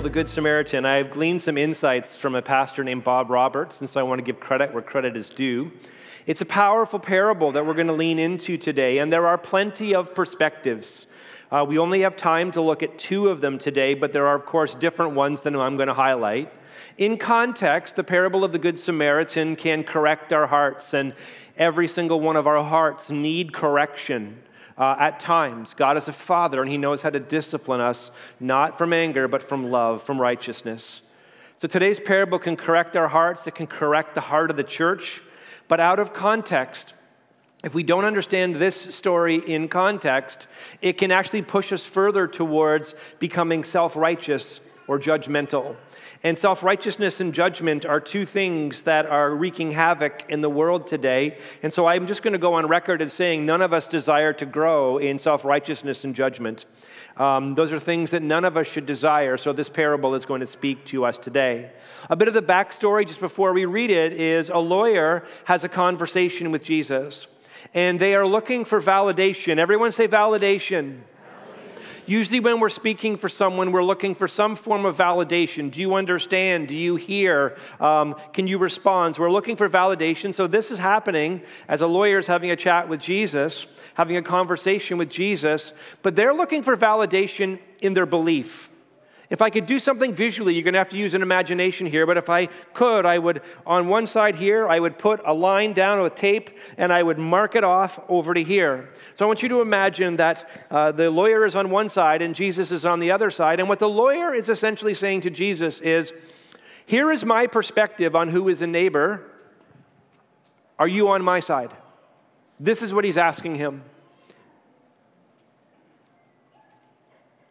parable, the Good Samaritan, I've gleaned some insights from a pastor named Bob Roberts, and so I want to give credit where credit is due. It's a powerful parable that we're going to lean into today, and there are plenty of perspectives. Uh, we only have time to look at two of them today, but there are, of course, different ones than I'm going to highlight. In context, the parable of the Good Samaritan can correct our hearts, and every single one of our hearts need correction uh, at times. God is a father, and He knows how to discipline us, not from anger, but from love, from righteousness. So today's parable can correct our hearts, it can correct the heart of the church, but out of context. If we don't understand this story in context, it can actually push us further towards becoming self righteous or judgmental. And self righteousness and judgment are two things that are wreaking havoc in the world today. And so I'm just going to go on record as saying none of us desire to grow in self righteousness and judgment. Um, those are things that none of us should desire. So this parable is going to speak to us today. A bit of the backstory just before we read it is a lawyer has a conversation with Jesus, and they are looking for validation. Everyone say validation. Usually, when we're speaking for someone, we're looking for some form of validation. Do you understand? Do you hear? Um, can you respond? So we're looking for validation. So, this is happening as a lawyer is having a chat with Jesus, having a conversation with Jesus, but they're looking for validation in their belief. If I could do something visually, you're going to have to use an imagination here, but if I could, I would, on one side here, I would put a line down with tape and I would mark it off over to here. So I want you to imagine that uh, the lawyer is on one side and Jesus is on the other side. And what the lawyer is essentially saying to Jesus is, Here is my perspective on who is a neighbor. Are you on my side? This is what he's asking him.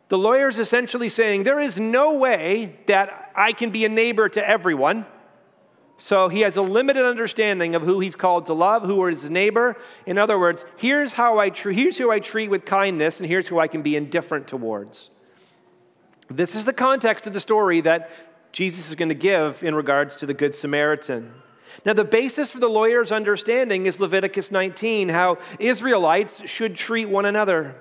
The lawyer is essentially saying there is no way that I can be a neighbor to everyone. So he has a limited understanding of who he's called to love, who is his neighbor. In other words, here's how I treat, here's who I treat with kindness, and here's who I can be indifferent towards. This is the context of the story that Jesus is going to give in regards to the Good Samaritan. Now, the basis for the lawyer's understanding is Leviticus 19, how Israelites should treat one another.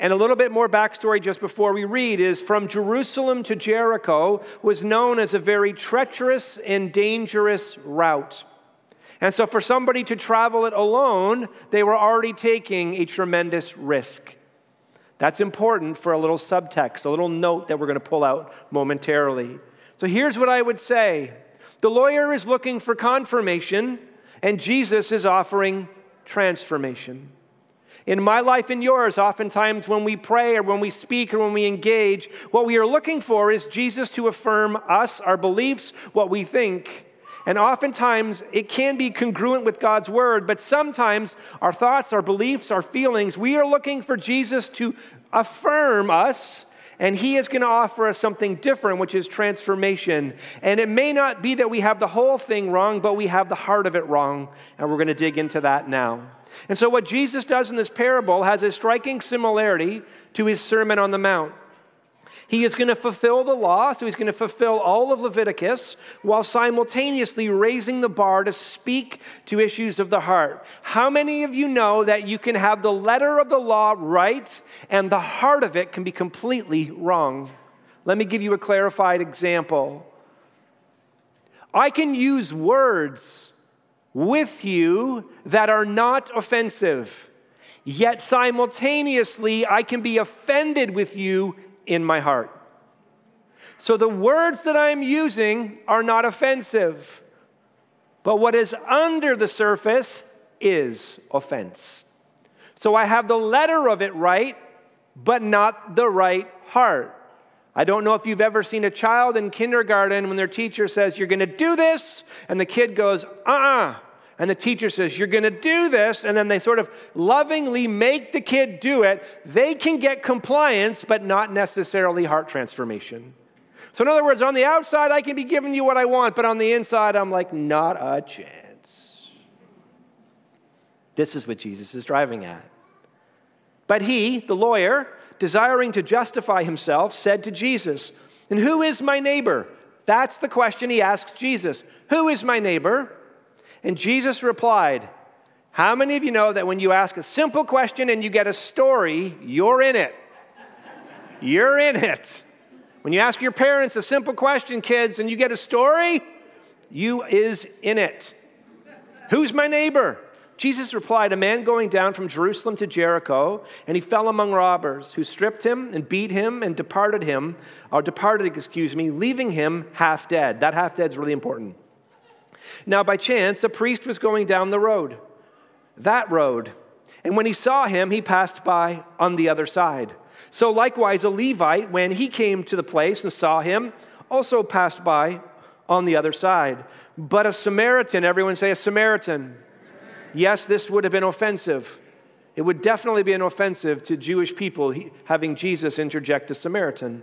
And a little bit more backstory just before we read is from Jerusalem to Jericho was known as a very treacherous and dangerous route. And so, for somebody to travel it alone, they were already taking a tremendous risk. That's important for a little subtext, a little note that we're going to pull out momentarily. So, here's what I would say the lawyer is looking for confirmation, and Jesus is offering transformation. In my life and yours, oftentimes when we pray or when we speak or when we engage, what we are looking for is Jesus to affirm us, our beliefs, what we think. And oftentimes it can be congruent with God's word, but sometimes our thoughts, our beliefs, our feelings, we are looking for Jesus to affirm us and he is going to offer us something different, which is transformation. And it may not be that we have the whole thing wrong, but we have the heart of it wrong. And we're going to dig into that now. And so, what Jesus does in this parable has a striking similarity to his Sermon on the Mount. He is going to fulfill the law, so he's going to fulfill all of Leviticus while simultaneously raising the bar to speak to issues of the heart. How many of you know that you can have the letter of the law right and the heart of it can be completely wrong? Let me give you a clarified example. I can use words with you that are not offensive. Yet simultaneously, I can be offended with you in my heart. So the words that I'm using are not offensive, but what is under the surface is offense. So I have the letter of it right, but not the right heart. I don't know if you've ever seen a child in kindergarten when their teacher says, You're going to do this, and the kid goes, Uh uh-uh. uh and the teacher says, You're going to do this, and then they sort of lovingly make the kid do it, they can get compliance, but not necessarily heart transformation. So, in other words, on the outside, I can be giving you what I want, but on the inside, I'm like, Not a chance. This is what Jesus is driving at. But he, the lawyer, desiring to justify himself, said to Jesus, And who is my neighbor? That's the question he asks Jesus. Who is my neighbor? And Jesus replied, How many of you know that when you ask a simple question and you get a story, you're in it? You're in it. When you ask your parents a simple question, kids, and you get a story, you is in it. Who's my neighbor? Jesus replied, A man going down from Jerusalem to Jericho, and he fell among robbers, who stripped him and beat him and departed him, or departed, excuse me, leaving him half dead. That half dead is really important. Now, by chance, a priest was going down the road, that road, and when he saw him, he passed by on the other side. So, likewise, a Levite, when he came to the place and saw him, also passed by on the other side. But a Samaritan, everyone say a Samaritan yes, this would have been offensive. It would definitely be an offensive to Jewish people having Jesus interject a Samaritan.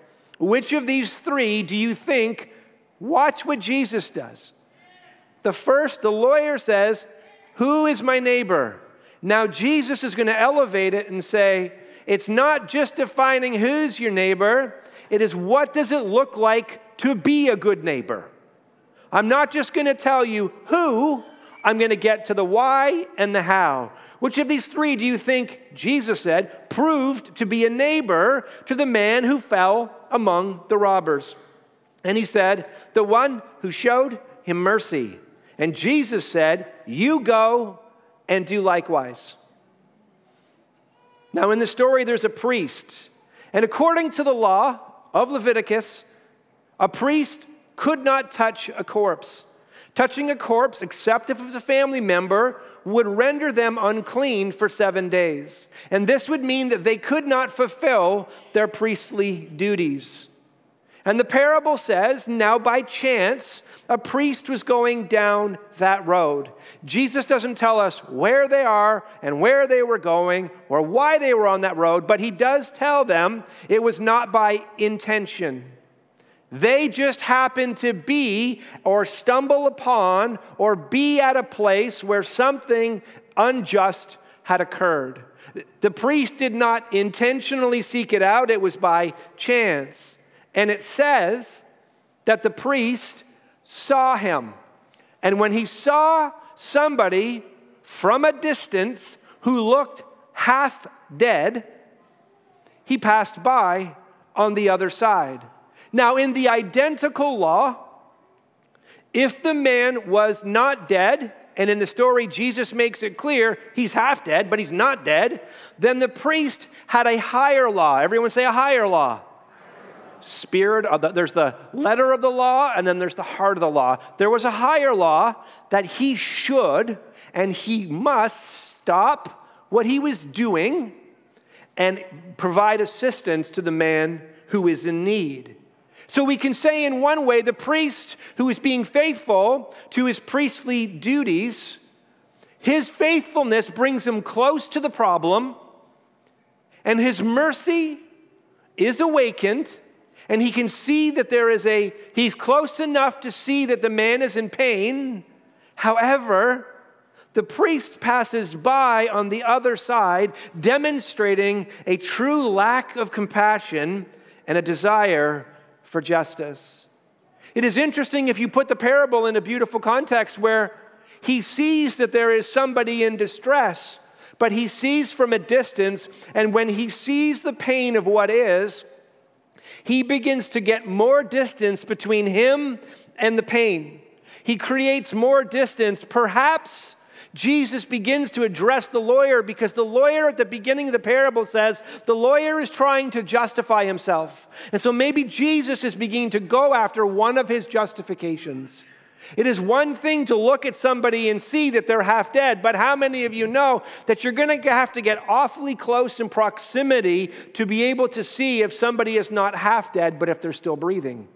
Which of these three do you think? Watch what Jesus does. The first, the lawyer says, Who is my neighbor? Now, Jesus is going to elevate it and say, It's not just defining who's your neighbor, it is what does it look like to be a good neighbor. I'm not just going to tell you who, I'm going to get to the why and the how. Which of these three do you think Jesus said proved to be a neighbor to the man who fell among the robbers? And he said, The one who showed him mercy. And Jesus said, You go and do likewise. Now, in the story, there's a priest. And according to the law of Leviticus, a priest could not touch a corpse. Touching a corpse, except if it was a family member, would render them unclean for seven days. And this would mean that they could not fulfill their priestly duties. And the parable says, now by chance, a priest was going down that road. Jesus doesn't tell us where they are and where they were going or why they were on that road, but he does tell them it was not by intention. They just happen to be or stumble upon or be at a place where something unjust had occurred. The priest did not intentionally seek it out, it was by chance. And it says that the priest saw him. And when he saw somebody from a distance who looked half dead, he passed by on the other side. Now, in the Levitical law, if the man was not dead, and in the story, Jesus makes it clear he's half dead, but he's not dead, then the priest had a higher law. Everyone say a higher law. Spirit, of the, there's the letter of the law, and then there's the heart of the law. There was a higher law that he should and he must stop what he was doing and provide assistance to the man who is in need. So we can say, in one way, the priest who is being faithful to his priestly duties, his faithfulness brings him close to the problem, and his mercy is awakened, and he can see that there is a, he's close enough to see that the man is in pain. However, the priest passes by on the other side, demonstrating a true lack of compassion and a desire for justice. It is interesting if you put the parable in a beautiful context where he sees that there is somebody in distress, but he sees from a distance, and when he sees the pain of what is, he begins to get more distance between him and the pain. He creates more distance, perhaps Jesus begins to address the lawyer because the lawyer at the beginning of the parable says the lawyer is trying to justify himself. And so maybe Jesus is beginning to go after one of his justifications. It is one thing to look at somebody and see that they're half dead, but how many of you know that you're going to have to get awfully close in proximity to be able to see if somebody is not half dead, but if they're still breathing?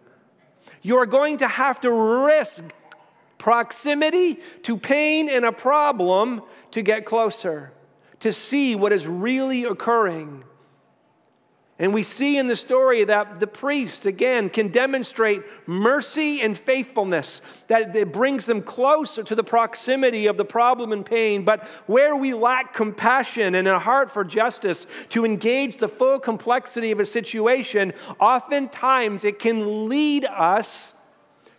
You're going to have to risk proximity to pain and a problem to get closer, to see what is really occurring. And we see in the story that the priest, again, can demonstrate mercy and faithfulness, that it brings them closer to the proximity of the problem and pain. But where we lack compassion and a heart for justice to engage the full complexity of a situation, oftentimes it can lead us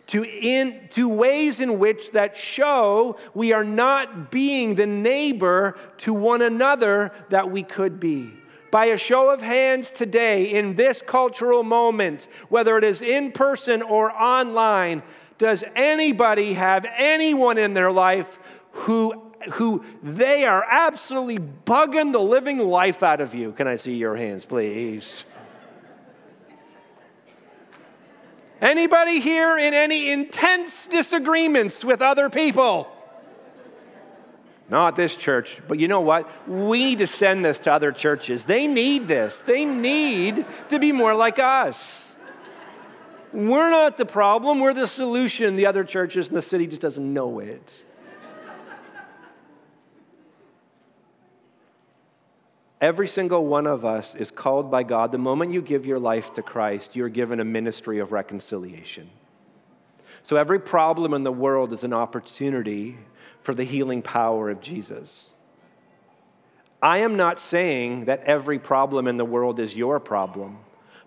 to, in, to ways in which that show we are not being the neighbor to one another that we could be by a show of hands today in this cultural moment, whether it is in person or online, does anybody have anyone in their life who who they are absolutely bugging the living life out of you? Can I see your hands, please? Anybody here in any intense disagreements with other people? Not this church, but you know what? We need to send this to other churches. They need this. They need to be more like us. We're not the problem, we're the solution. The other churches in the city just doesn't know it. Every single one of us is called by God. The moment you give your life to Christ, you're given a ministry of reconciliation. So every problem in the world is an opportunity for the healing power of Jesus. I am not saying that every problem in the world is your problem,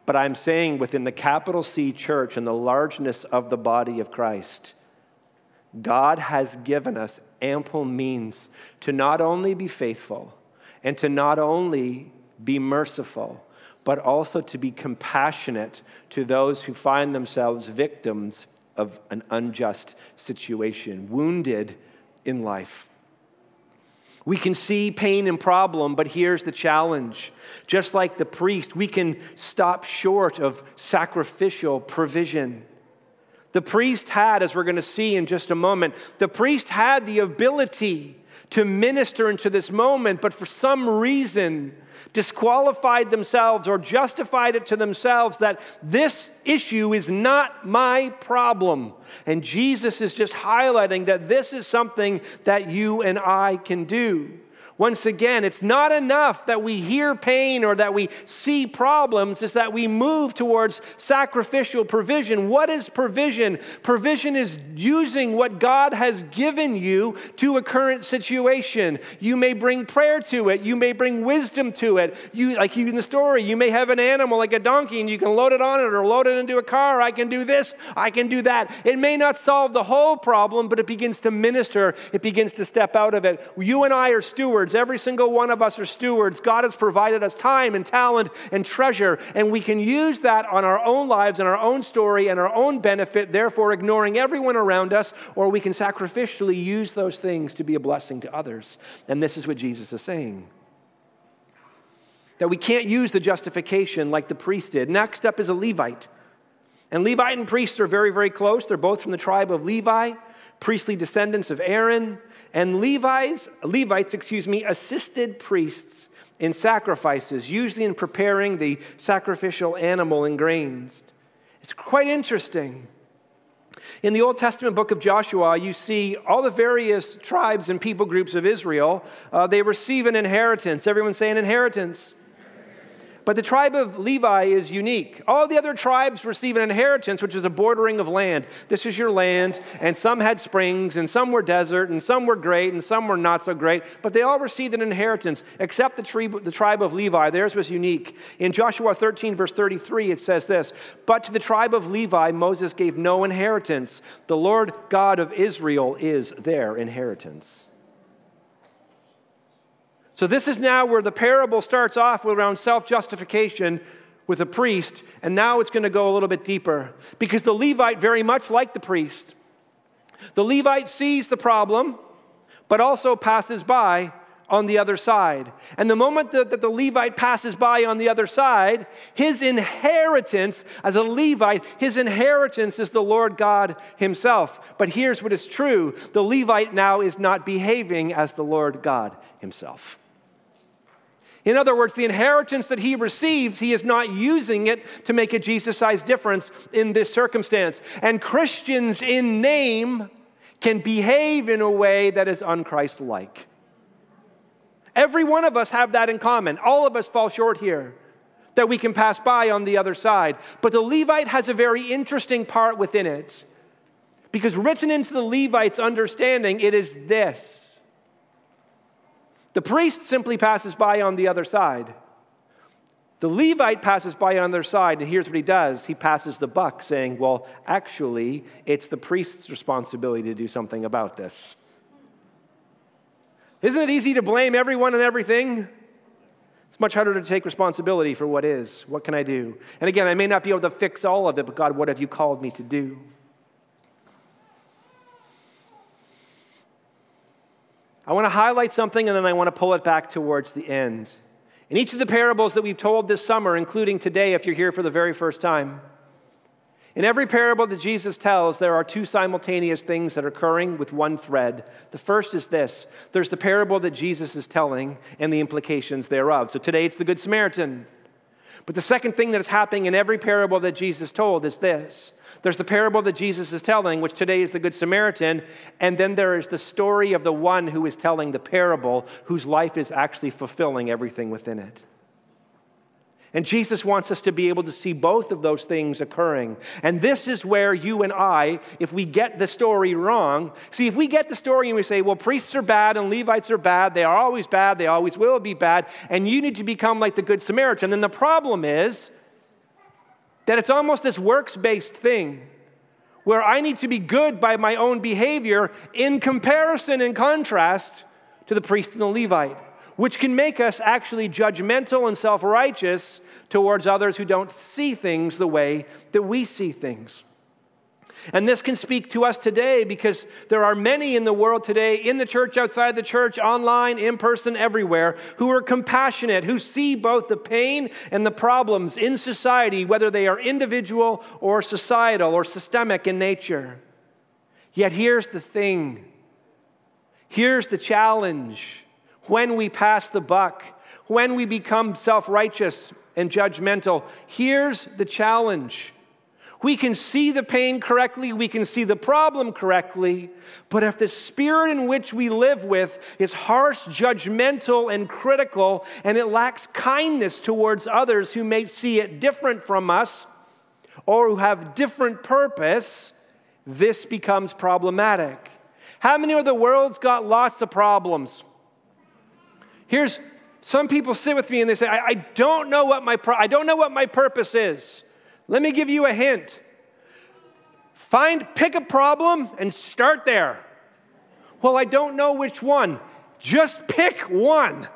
but I'm saying within the capital C church and the largeness of the body of Christ, God has given us ample means to not only be faithful and to not only be merciful, but also to be compassionate to those who find themselves victims of an unjust situation, wounded in life. We can see pain and problem, but here's the challenge. Just like the priest, we can stop short of sacrificial provision. The priest had, as we're going to see in just a moment, the priest had the ability to minister into this moment, but for some reason, disqualified themselves or justified it to themselves that this issue is not my problem. And Jesus is just highlighting that this is something that you and I can do. Once again, it's not enough that we hear pain or that we see problems, it's that we move towards sacrificial provision. What is provision? Provision is using what God has given you to a current situation. You may bring prayer to it, you may bring wisdom to it. You like in the story, you may have an animal like a donkey and you can load it on it or load it into a car. I can do this, I can do that. It may not solve the whole problem, but it begins to minister, it begins to step out of it. You and I are stewards stewards. Every single one of us are stewards. God has provided us time and talent and treasure, and we can use that on our own lives and our own story and our own benefit, therefore ignoring everyone around us, or we can sacrificially use those things to be a blessing to others. And this is what Jesus is saying. That we can't use the justification like the priest did. Next up is a Levite. And Levite and priest are very, very close. They're both from the tribe of Levi, priestly descendants of Aaron and Levites, Levites, excuse me, assisted priests in sacrifices, usually in preparing the sacrificial animal and grains. It's quite interesting. In the Old Testament book of Joshua, you see all the various tribes and people groups of Israel. Uh, they receive an inheritance. Everyone say an inheritance. But the tribe of Levi is unique. All the other tribes receive an inheritance, which is a bordering of land. This is your land, and some had springs, and some were desert, and some were great, and some were not so great. But they all received an inheritance, except the, the tribe of Levi. Theirs was unique. In Joshua 13, verse 33, it says this But to the tribe of Levi, Moses gave no inheritance. The Lord God of Israel is their inheritance. So, this is now where the parable starts off around self justification with a priest, and now it's going to go a little bit deeper because the Levite, very much like the priest, the Levite sees the problem, but also passes by on the other side. And the moment that, that, the Levite passes by on the other side, his inheritance as a Levite, his inheritance is the Lord God Himself. But here's what is true the Levite now is not behaving as the Lord God Himself. In other words, the inheritance that he receives, he is not using it to make a Jesus sized difference in this circumstance. And Christians in name can behave in a way that is unchrist like. Every one of us have that in common. All of us fall short here. that we can pass by on the other side. But the Levite has a very interesting part within it. Because written into the Levite's understanding, it is this the priest simply passes by on the other side. The Levite passes by on their side, and here's what he does he passes the buck, saying, Well, actually, it's the priest's responsibility to do something about this. Isn't it easy to blame everyone and everything? It's much harder to take responsibility for what is. What can I do? And again, I may not be able to fix all of it, but God, what have you called me to do? I want to highlight something and then I want to pull it back towards the end. In each of the parables that we've told this summer, including today, if you're here for the very first time, in every parable that Jesus tells, there are two simultaneous things that are occurring with one thread. The first is this there's the parable that Jesus is telling and the implications thereof. So today it's the Good Samaritan. But the second thing that is happening in every parable that Jesus told is this there's the parable that Jesus is telling, which today is the Good Samaritan, and then there is the story of the one who is telling the parable, whose life is actually fulfilling everything within it. And Jesus wants us to be able to see both of those things occurring. And this is where you and I, if we get the story wrong, see, if we get the story and we say, well, priests are bad and Levites are bad, they are always bad, they always will be bad, and you need to become like the Good Samaritan, then the problem is that it's almost this works based thing where I need to be good by my own behavior in comparison and contrast to the priest and the Levite, which can make us actually judgmental and self righteous towards others who don't see things the way that we see things. And this can speak to us today because there are many in the world today, in the church, outside the church, online, in person, everywhere, who are compassionate, who see both the pain and the problems in society, whether they are individual or societal or systemic in nature. Yet here's the thing here's the challenge when we pass the buck, when we become self righteous and judgmental. Here's the challenge we can see the pain correctly, we can see the problem correctly, but if the spirit in which we live with is harsh, judgmental, and critical, and it lacks kindness towards others who may see it different from us or who have different purpose, this becomes problematic. How many of the world's got lots of problems? Here's some people sit with me and they say, I, I don't know what my pro- I don't know what my purpose is. Let me give you a hint. Find, pick a problem and start there. Well, I don't know which one. Just pick one.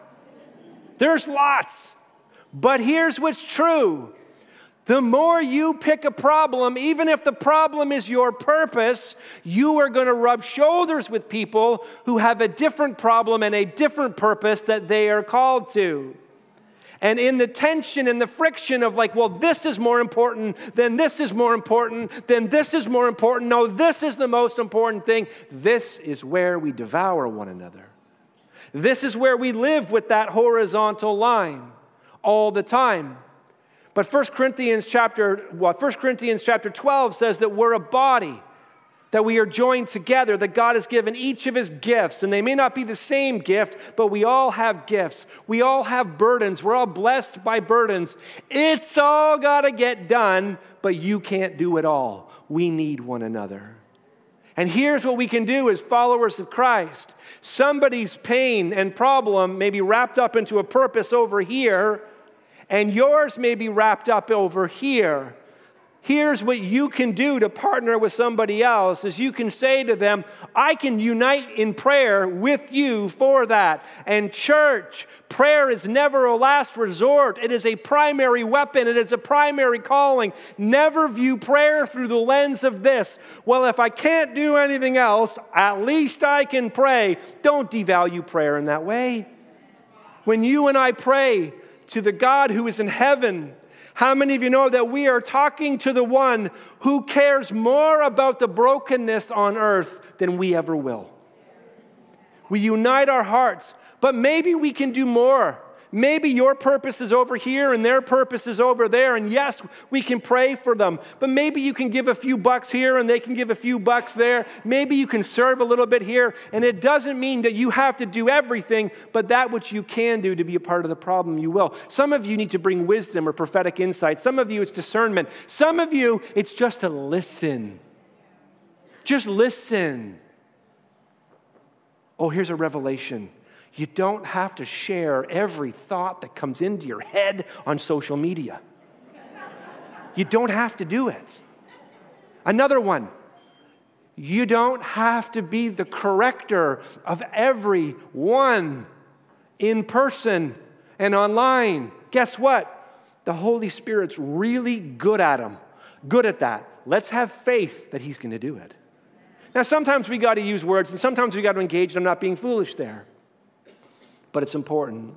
There's lots. But here's what's true the more you pick a problem, even if the problem is your purpose, you are going to rub shoulders with people who have a different problem and a different purpose that they are called to. And in the tension and the friction of, like, well, this is more important, then this is more important, then this is more important, no, this is the most important thing, this is where we devour one another. This is where we live with that horizontal line all the time. But 1 Corinthians chapter, well, 1 Corinthians chapter 12 says that we're a body that we are joined together, that God has given each of his gifts. And they may not be the same gift, but we all have gifts. We all have burdens. We're all blessed by burdens. It's all got to get done, but you can't do it all. We need one another. And here's what we can do as followers of Christ somebody's pain and problem may be wrapped up into a purpose over here, and yours may be wrapped up over here. Here's what you can do to partner with somebody else is you can say to them i can unite in prayer with you for that. And church prayer is never a last resort. It is a primary weapon. It is a primary calling. Never view prayer through the lens of this. Well if i can't do anything else at least i can pray. Don't devalue prayer in that way. When you and i pray to the god who is in heaven how many of you know that we are talking to the one who cares more about the brokenness on earth than we ever will? We unite our hearts, but maybe we can do more. Maybe your purpose is over here and their purpose is over there. And yes, we can pray for them. But maybe you can give a few bucks here and they can give a few bucks there. Maybe you can serve a little bit here. And it doesn't mean that you have to do everything, but that which you can do to be a part of the problem, you will. Some of you need to bring wisdom or prophetic insight. Some of you, it's discernment. Some of you, it's just to listen. Just listen. Oh, here's a revelation. You don't have to share every thought that comes into your head on social media. You don't have to do it. Another one. You don't have to be the corrector of every one in person and online. Guess what? The Holy Spirit's really good at them, good at that. Let's have faith that He's going to do it. Now, sometimes we got to use words, and sometimes we got to engage. I'm not being foolish there, but it's important.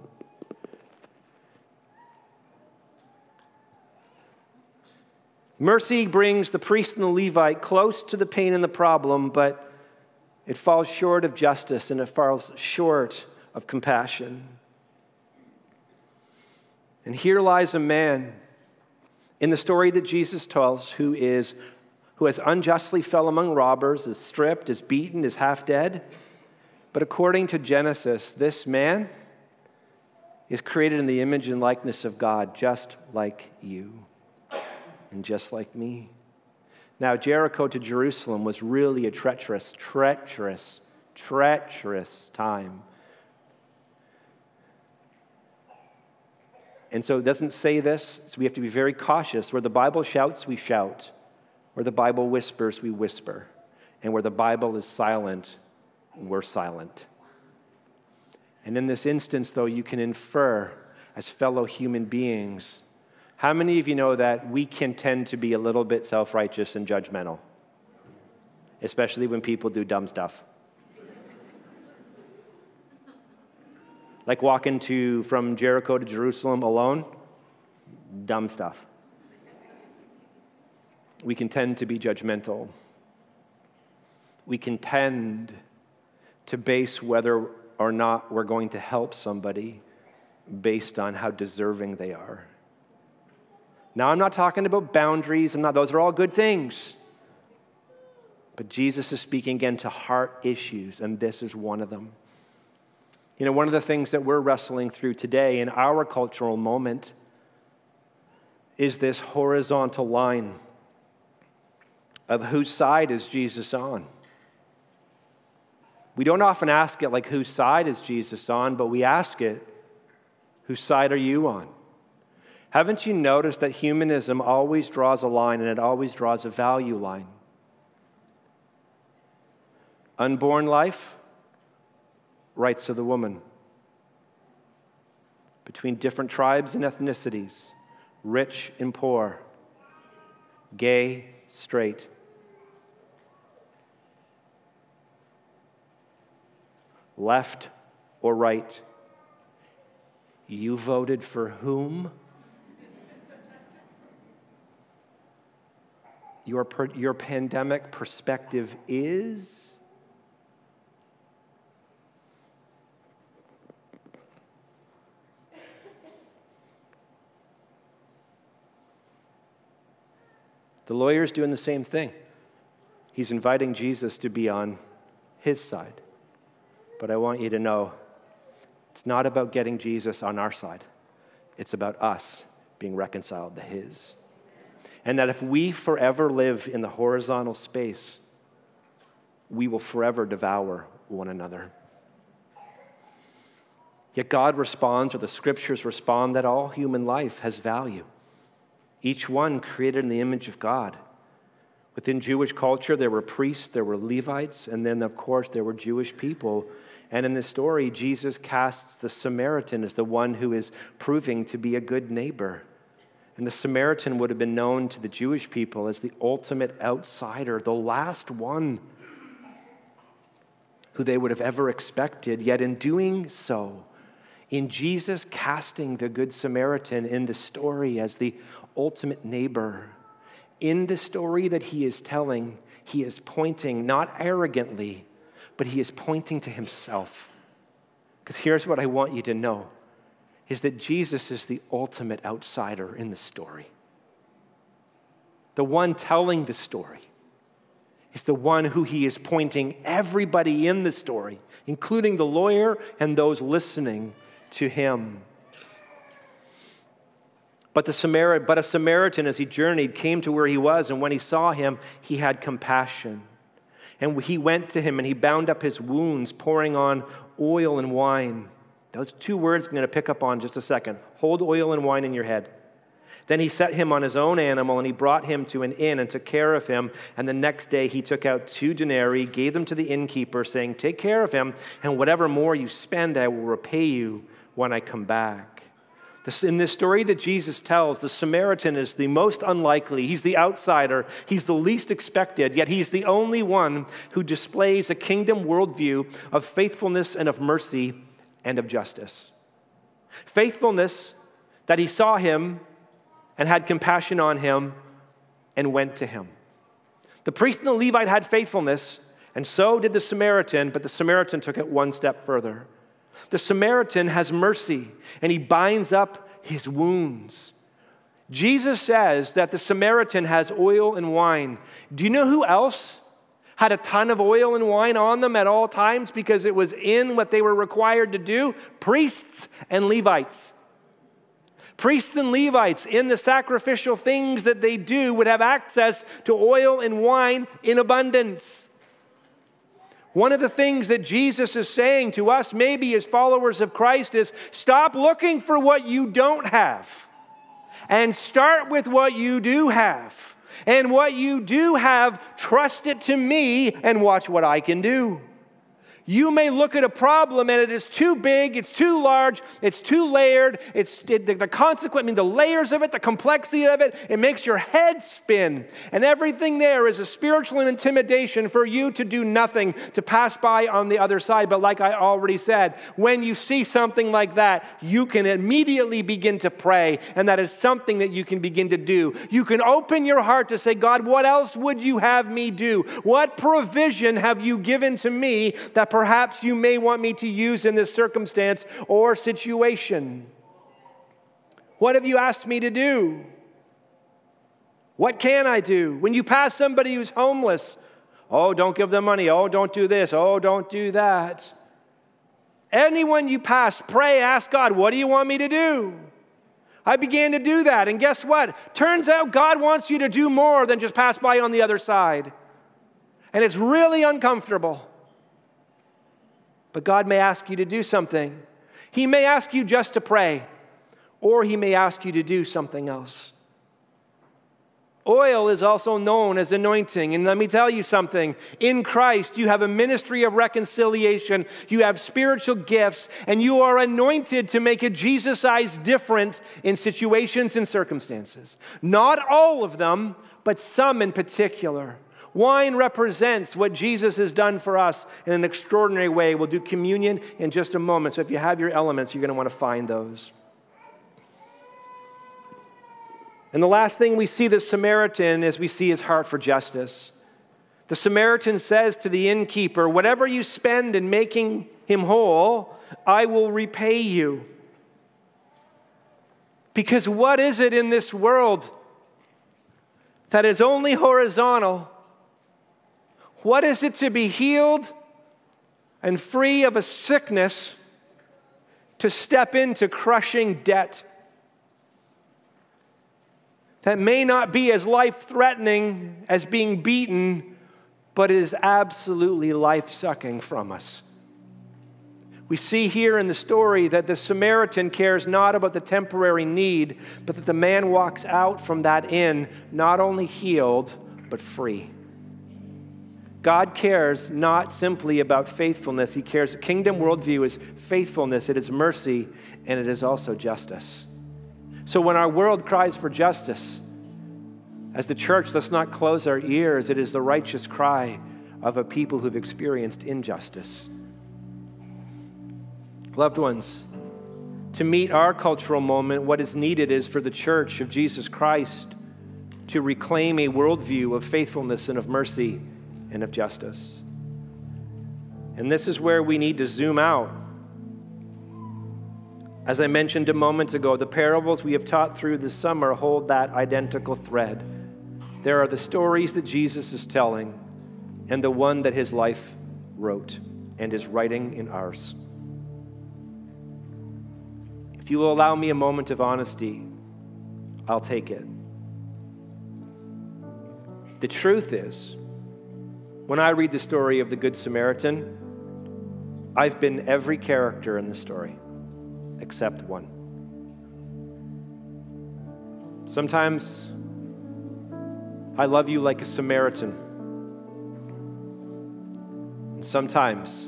Mercy brings the priest and the Levite close to the pain and the problem, but it falls short of justice and it falls short of compassion. And here lies a man in the story that Jesus tells who is who has unjustly fell among robbers, is stripped, is beaten, is half dead. But according to Genesis, this man is created in the image and likeness of God, just like you and just like me. Now, Jericho to Jerusalem was really a treacherous, treacherous, treacherous time. And so it doesn't say this, so we have to be very cautious. Where the Bible shouts, we shout. Where the Bible whispers, we whisper. And where the Bible is silent, we're silent. And in this instance, though, you can infer as fellow human beings. How many of you know that we can tend to be a little bit self righteous and judgmental? Especially when people do dumb stuff. like walking to, from Jericho to Jerusalem alone, dumb stuff we can tend to be judgmental. We can tend to base whether or not we're going to help somebody based on how deserving they are. Now, I'm not talking about boundaries, I'm not, those are all good things. But Jesus is speaking again to heart issues, and this is one of them. You know, one of the things that we're wrestling through today in our cultural moment is this horizontal line of whose side is Jesus on? We don't often ask it like, whose side is Jesus on, but we ask it, whose side are you on? Haven't you noticed that humanism always draws a line and it always draws a value line? Unborn life, rights of the woman. Between different tribes and ethnicities, rich and poor, gay, straight. Left or right. You voted for whom? Your, per, your pandemic perspective is? The lawyer's doing the same thing. He's inviting Jesus to be on his side. But I want you to know it's not about getting Jesus on our side, it's about us being reconciled to His. And that if we forever live in the horizontal space, we will forever devour one another. Yet God responds, or the scriptures respond, that all human life has value. Each one created in the image of God. Within Jewish culture, there were priests, there were Levites, and then, of course, there were Jewish people and in this story, Jesus casts the Samaritan as the one who is proving to be a good neighbor. And the Samaritan would have been known to the Jewish people as the ultimate outsider, the last one who they would have ever expected. Yet in doing so, in Jesus casting the Good Samaritan in the story as the ultimate neighbor, in the story that he is telling, he is pointing not arrogantly, but he is pointing to himself. Because here's what I want you to know is that Jesus is the ultimate outsider in the story. The one telling the story is the one who he is pointing everybody in the story, including the lawyer and those listening to him. But, the Samar- but a Samaritan, as he journeyed, came to where he was, and when he saw him, he had compassion. And he went to him and he bound up his wounds, pouring on oil and wine. Those two words I'm going to pick up on just a second. Hold oil and wine in your head. Then he set him on his own animal and he brought him to an inn and took care of him. And the next day he took out two denarii, gave them to the innkeeper, saying, Take care of him, and whatever more you spend, I will repay you when I come back. In this story that Jesus tells, the Samaritan is the most unlikely. He's the outsider. He's the least expected, yet he's the only one who displays a kingdom worldview of faithfulness and of mercy and of justice. Faithfulness that he saw him and had compassion on him and went to him. The priest and the Levite had faithfulness, and so did the Samaritan, but the Samaritan took it one step further. The Samaritan has mercy, and he binds up his wounds. Jesus says that the Samaritan has oil and wine. Do you know who else had a ton of oil and wine on them at all times because it was in what they were required to do? Priests and Levites. Priests and Levites, in the sacrificial things that they do, would have access to oil and wine in abundance. One of the things that Jesus is saying to us, maybe as followers of Christ, is stop looking for what you don't have and start with what you do have. And what you do have, trust it to me and watch what I can do. You may look at a problem and it is too big, it's too large, it's too layered, it's it, the, the consequent, I mean, the layers of it, the complexity of it, it makes your head spin. And everything there is a spiritual intimidation for you to do nothing, to pass by on the other side. But like I already said, when you see something like that, you can immediately begin to pray, and that is something that you can begin to do. You can open your heart to say, God, what else would you have me do? What provision have you given to me that perhaps you may want me to use in this circumstance or situation? What have you asked me to do? What can I do? When you pass somebody who's homeless, oh, don't give them money. Oh, don't do this. Oh, don't do that. Anyone you pass, pray, ask God, what do you want me to do? I began to do that, and guess what? Turns out God wants you to do more than just pass by on the other side. And it's really uncomfortable. But God may ask you to do something. He may ask you just to pray, or He may ask you to do something else. Oil is also known as anointing. And let me tell you something in Christ, you have a ministry of reconciliation, you have spiritual gifts, and you are anointed to make a Jesus eyes different in situations and circumstances. Not all of them, but some in particular. Wine represents what Jesus has done for us in an extraordinary way. We'll do communion in just a moment. So if you have your elements, you're going to want to find those. And the last thing we see the Samaritan is we see his heart for justice. The Samaritan says to the innkeeper, Whatever you spend in making him whole, I will repay you. Because what is it in this world that is only horizontal what is it to be healed and free of a sickness to step into crushing debt? That may not be as life threatening as being beaten, but is absolutely life sucking from us. We see here in the story that the Samaritan cares not about the temporary need, but that the man walks out from that inn not only healed, but free. God cares not simply about faithfulness, He cares. Kingdom worldview is faithfulness, it is mercy, and it is also justice. So when our world cries for justice, as the church, let's not close our ears. It is the righteous cry of a people who've experienced injustice. Loved ones, to meet our cultural moment, what is needed is for the church of Jesus Christ to reclaim a worldview of faithfulness and of mercy and of justice. And this is where we need to zoom out. As I mentioned a moment ago, the parables we have taught through the summer hold that identical thread. There are the stories that Jesus is telling and the one that his life wrote and is writing in ours. If you will allow me a moment of honesty, I'll take it. The truth is, when I read the story of the Good Samaritan, I've been every character in the story except one. Sometimes I love you like a Samaritan. And sometimes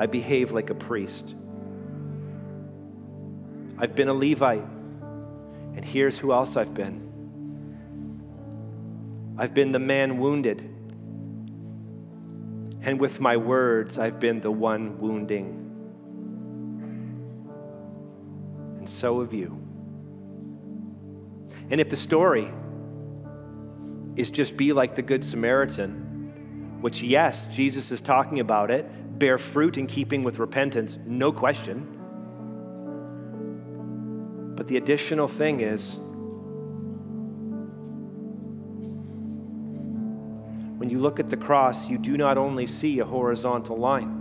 I behave like a priest. I've been a Levite, and here's who else I've been I've been the man wounded, and with my words, I've been the one wounding. And so have you. And if the story is just be like the Good Samaritan, which, yes, Jesus is talking about it, bear fruit in keeping with repentance, no question. But the additional thing is, look at the cross, you do not only see a horizontal line,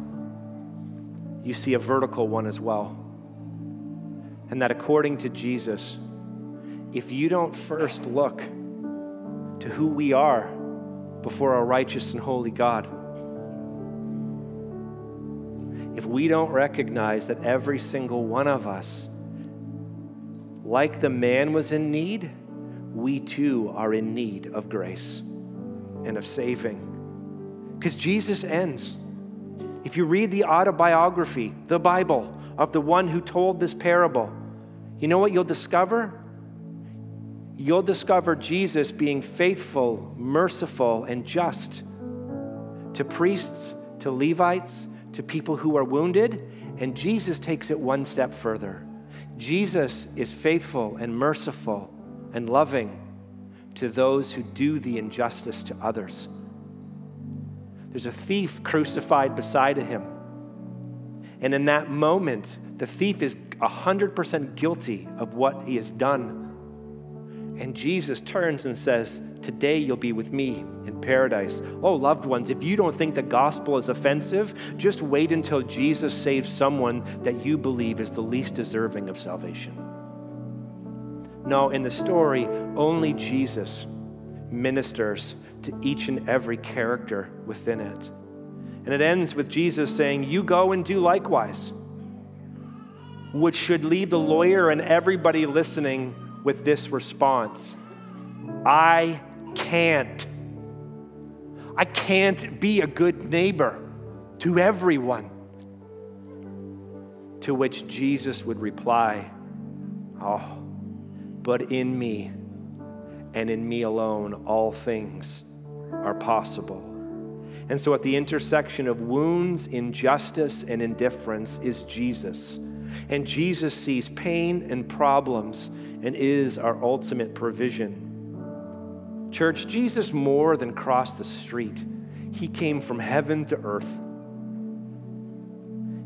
you see a vertical one as well. And that according to Jesus, if you don't first look to who we are before our righteous and holy God. If we don't recognize that every single one of us, like the man was in need, we too are in need of grace and of saving. Because Jesus ends. If you read the autobiography, the Bible, of the one who told this parable, you know what you'll discover? you'll discover Jesus being faithful, merciful, and just to priests, to Levites, to people who are wounded. And Jesus takes it one step further. Jesus is faithful and merciful and loving to those who do the injustice to others. There's a thief crucified beside him. And in that moment, the thief is 100% guilty of what he has done and Jesus turns and says, Today you'll be with me in paradise. Oh, loved ones, if you don't think the gospel is offensive, just wait until Jesus saves someone that you believe is the least deserving of salvation. No, in the story, only Jesus ministers to each and every character within it. And it ends with Jesus saying, You go and do likewise, which should leave the lawyer and everybody listening with this response I can't. I can't be a good neighbor to everyone. To which Jesus would reply, Oh, but in me and in me alone, all things are possible. And so, at the intersection of wounds, injustice, and indifference is Jesus. And Jesus sees pain and problems and is our ultimate provision. Church, Jesus more than crossed the street, he came from heaven to earth.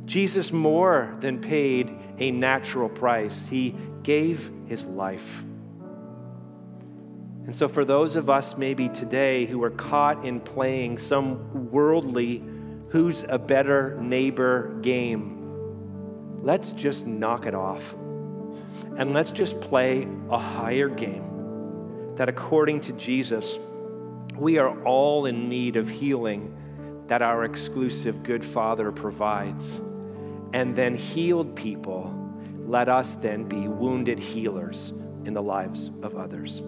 Jesus more than paid a natural price, he gave his life. And so, for those of us maybe today who are caught in playing some worldly, who's a better neighbor game, let's just knock it off and let's just play a higher game that according to Jesus, we are all in need of healing that our exclusive good Father provides. And then healed people, let us then be wounded healers in the lives of others.